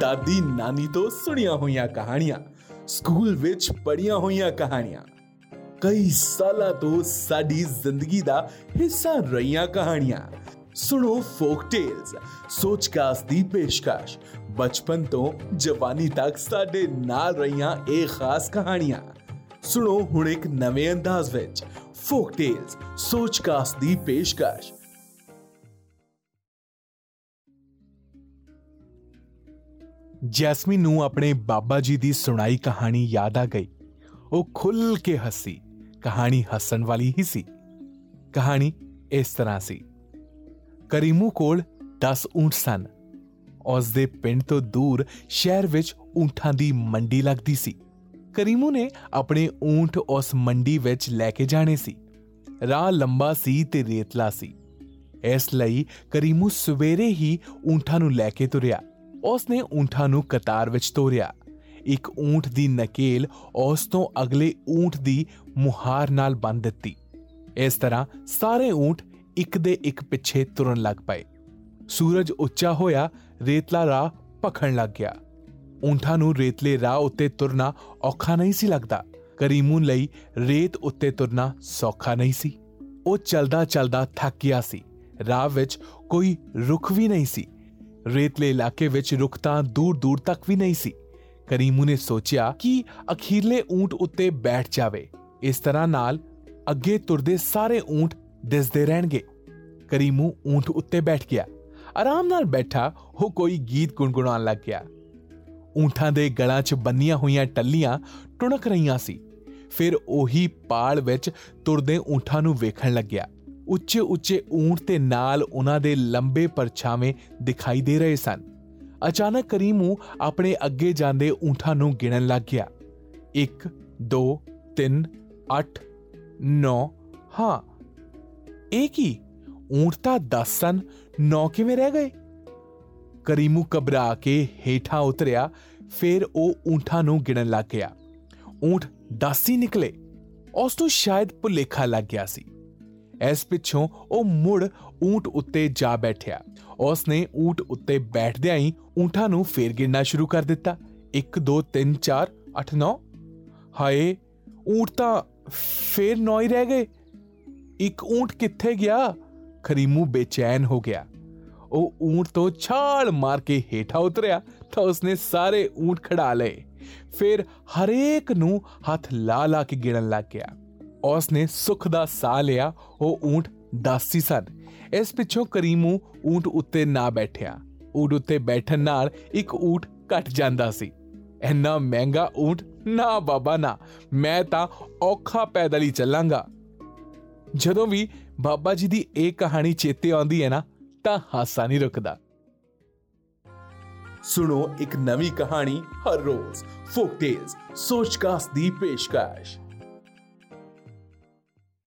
ਦਾਦੀ ਨਾਨੀ ਤੋਂ ਸੁਣੀਆਂ ਹੋਈਆਂ ਕਹਾਣੀਆਂ, ਸਕੂਲ ਵਿੱਚ ਪੜ੍ਹੀਆਂ ਹੋਈਆਂ ਕਹਾਣੀਆਂ। ਕਈ ਸਾਲਾਂ ਤੋਂ ਸਾਡੀ ਜ਼ਿੰਦਗੀ ਦਾ ਹਿੱਸਾ ਰਹੀਆਂ ਕਹਾਣੀਆਂ। ਸੁਣੋ ਫੋਕ ਟੇਲਸ ਸੋਚਕਾਸਟ ਦੀ ਪੇਸ਼ਕਸ਼। ਬਚਪਨ ਤੋਂ ਜਵਾਨੀ ਤੱਕ ਸਾਡੇ ਨਾਲ ਰਹੀਆਂ ਇਹ ਖਾਸ ਕਹਾਣੀਆਂ। ਸੁਣੋ ਹੁਣ ਇੱਕ ਨਵੇਂ ਅੰਦਾਜ਼ ਵਿੱਚ ਫੋਕ ਟੇਲਸ ਸੋਚਕਾਸਟ ਦੀ ਪੇਸ਼ਕਸ਼। ਜੈਸਮੀਨ ਨੂੰ ਆਪਣੇ ਬਾਬਾ ਜੀ ਦੀ ਸੁਣਾਈ ਕਹਾਣੀ ਯਾਦ ਆ ਗਈ। ਉਹ ਖੁੱਲ ਕੇ ਹੱਸੀ। ਕਹਾਣੀ ਹੱਸਣ ਵਾਲੀ ਹੀ ਸੀ। ਕਹਾਣੀ ਇਸ ਤਰ੍ਹਾਂ ਸੀ। ਕਰੀਮੂ ਕੋਲ 10 ਊਂਟ ਸਨ। ਉਸ ਦੇ ਪਿੰਡ ਤੋਂ ਦੂਰ ਸ਼ਹਿਰ ਵਿੱਚ ਊਂਠਾਂ ਦੀ ਮੰਡੀ ਲੱਗਦੀ ਸੀ। ਕਰੀਮੂ ਨੇ ਆਪਣੇ ਊਂਠ ਉਸ ਮੰਡੀ ਵਿੱਚ ਲੈ ਕੇ ਜਾਣੇ ਸੀ। ਰਾਹ ਲੰਬਾ ਸੀ ਤੇ ਰੇਤਲਾ ਸੀ। ਇਸ ਲਈ ਕਰੀਮੂ ਸਵੇਰੇ ਹੀ ਊਂਠਾਂ ਨੂੰ ਲੈ ਕੇ ਤੁਰਿਆ। ਉਸ ਨੇ ਊਂਠਾਂ ਨੂੰ ਕਤਾਰ ਵਿੱਚ ਤੋਰਿਆ। ਇੱਕ ਊਂਠ ਦੀ ਨਕੇਲ ਉਸ ਤੋਂ ਅਗਲੇ ਊਂਠ ਦੀ ਮੁਹਾਰ ਨਾਲ ਬੰਨ ਦਿੱਤੀ। ਇਸ ਤਰ੍ਹਾਂ ਸਾਰੇ ਊਂਠ ਇੱਕ ਦੇ ਇੱਕ ਪਿੱਛੇ ਤੁਰਨ ਲੱਗ ਪਏ। ਸੂਰਜ ਉੱਚਾ ਹੋਇਆ, ਰੇਤਲਾ ਰਾਹ ਭਖਣ ਲੱਗ ਗਿਆ। ਊਂਠਾਂ ਨੂੰ ਰੇਤਲੇ ਰਾਹ ਉੱਤੇ ਤੁਰਨਾ ਔਖਾ ਨਹੀਂ ਸੀ ਲੱਗਦਾ। ਕਰੀਮੂ ਲਈ ਰੇਤ ਉੱਤੇ ਤੁਰਨਾ ਸੌਖਾ ਨਹੀਂ ਸੀ। ਉਹ ਚਲਦਾ ਚਲਦਾ ਥੱਕ ਗਿਆ ਸੀ। ਰਾਹ ਵਿੱਚ ਕੋਈ ਰੁੱਖ ਵੀ ਨਹੀਂ ਸੀ। ਰੇਤਲੇ ਇਲਾਕੇ ਵਿੱਚ ਰੁੱਖ ਤਾਂ ਦੂਰ ਦੂਰ ਤੱਕ ਵੀ ਨਹੀਂ ਸੀ। ਕਰੀਮੂ ਨੇ ਸੋਚਿਆ ਕਿ ਅਖੀਰਲੇ ਊਂਟ ਉੱਤੇ ਬੈਠ ਜਾਵੇ। ਇਸ ਤਰ੍ਹਾਂ ਨਾਲ ਅੱਗੇ ਤੁਰਦੇ ਸਾਰੇ ਊਂਟ ਦਿਸਦੇ ਰਹਿਣਗੇ। ਕਰੀਮੂ ਊਂਟ ਉੱਤੇ ਬੈਠ ਗਿਆ। ਆਰਾਮ ਨਾਲ ਬੈਠਾ ਉਹ ਕੋਈ ਗੀਤ ਗੁੰਗੁਣਾਉਣ ਲੱਗ ਗਿਆ। ਊਂਠਾਂ ਦੇ ਗਲਾਂ 'ਚ ਬੰਨੀਆਂ ਹੋਈਆਂ ਟੱਲੀਆਂ ਟੁਣਕ ਰਹੀਆਂ ਸੀ। ਫਿਰ ਉਹੀ ਪਾਲ ਵਿੱਚ ਤੁਰਦੇ ਊਂਠਾਂ ਨੂੰ ਵੇਖਣ ਲੱਗਿਆ। ਉੱਚੇ ਉੱਚੇ ਊਂਟ ਤੇ ਨਾਲ ਉਹਨਾਂ ਦੇ ਲੰਬੇ ਪਰਛਾਵੇਂ ਦਿਖਾਈ ਦੇ ਰਹੇ ਸਨ। ਅਚਾਨਕ ਕਰੀਮੂ ਆਪਣੇ ਅੱਗੇ ਜਾਂਦੇ ਊਂਠਾਂ ਨੂੰ ਗਿਣਨ ਲੱਗ ਗਿਆ। 1 2 3 8 9 ਹਾਂ। ਇਹ ਕੀ? ਊਂਟ ਤਾਂ 10 ਸਨ 9 ਕਿਵੇਂ ਰਹਿ ਗਏ? ਕਰੀਮੂ ਘਬਰਾ ਕੇ ਹੇਠਾਂ ਉਤਰਿਆ, ਫਿਰ ਉਹ ਊਂਠਾਂ ਨੂੰ ਗਿਣਨ ਲੱਗ ਗਿਆ। ਊਂਟ 10 ਹੀ ਨਿਕਲੇ। ਉਸ ਨੂੰ ਸ਼ਾਇਦ ਭੁਲੇਖਾ ਲੱਗ ਗਿਆ ਸੀ। ਇਸ ਪਿੱਛੋਂ ਉਹ ਮੁੜ ਊਂਟ ਉੱਤੇ ਜਾ ਬੈਠਿਆ। ਉਸ ਨੇ ਊਂਟ ਉੱਤੇ ਬੈਠਦਿਆਂ ਹੀ ਊਂਠਾਂ ਨੂੰ ਫੇਰ ਗਿਣਨਾ ਸ਼ੁਰੂ ਕਰ ਦਿੱਤਾ। 1 2 3 4 8 9 ਹਾਏ, ਊਂਟ ਤਾਂ ਫੇਰ 9 ਹੀ ਰਹਿ ਗਏ। ਇੱਕ ਊਂਟ ਕਿੱਥੇ ਗਿਆ? ਖਰੀਮੂ ਬੇਚੈਨ ਹੋ ਗਿਆ। ਉਹ ਊਂਟ ਤੋਂ ਛਾਲ ਮਾਰ ਕੇ ਹੇਠਾਂ ਉਤਰਿਆ ਤਾਂ ਉਸਨੇ ਸਾਰੇ ਊਂਟ ਖੜਾ ਲਏ। ਫਿਰ ਹਰੇਕ ਨੂੰ ਹੱਥ ਲਾ ਲਾ ਕੇ ਗਿਣਨ ਲੱਗ ਗਿਆ। ਉਸ ਨੇ ਸੁਖ ਦਾ ਸਾਹ ਲਿਆ, ਉਹ ਊਂਟ 10 ਸੀ ਸਨ। ਇਸ ਪਿੱਛੋਂ ਕਰੀਮੂ ਊਂਟ ਉੱਤੇ ਨਾ ਬੈਠਿਆ। ਊਂਟ ਉੱਤੇ ਬੈਠਣ ਨਾਲ ਇੱਕ ਊਂਟ ਘਟ ਜਾਂਦਾ ਸੀ। ਇੰਨਾ ਮਹਿੰਗਾ ਊਂਟ ਨਾ ਬਾਬਾ ਨਾ, ਮੈਂ ਤਾਂ ਔਖਾ ਪੈਦਲ ਹੀ ਚੱਲਾਂਗਾ। ਜਦੋਂ ਵੀ ਬਾਬਾ ਜੀ ਦੀ ਇਹ ਕਹਾਣੀ ਚੇਤੇ ਆਉਂਦੀ ਹੈ ਨਾ, ਤਾਂ ਹਾਸਾ ਨਹੀਂ ਰੁਕਦਾ। ਸੁਣੋ ਇੱਕ ਨਵੀਂ ਕਹਾਣੀ ਹਰ ਰੋਜ਼ ਫੋਕ ਟੇਲਸ ਸੋਚਕਾਸਟ ਦੀ ਪੇਸ਼ਕਸ਼।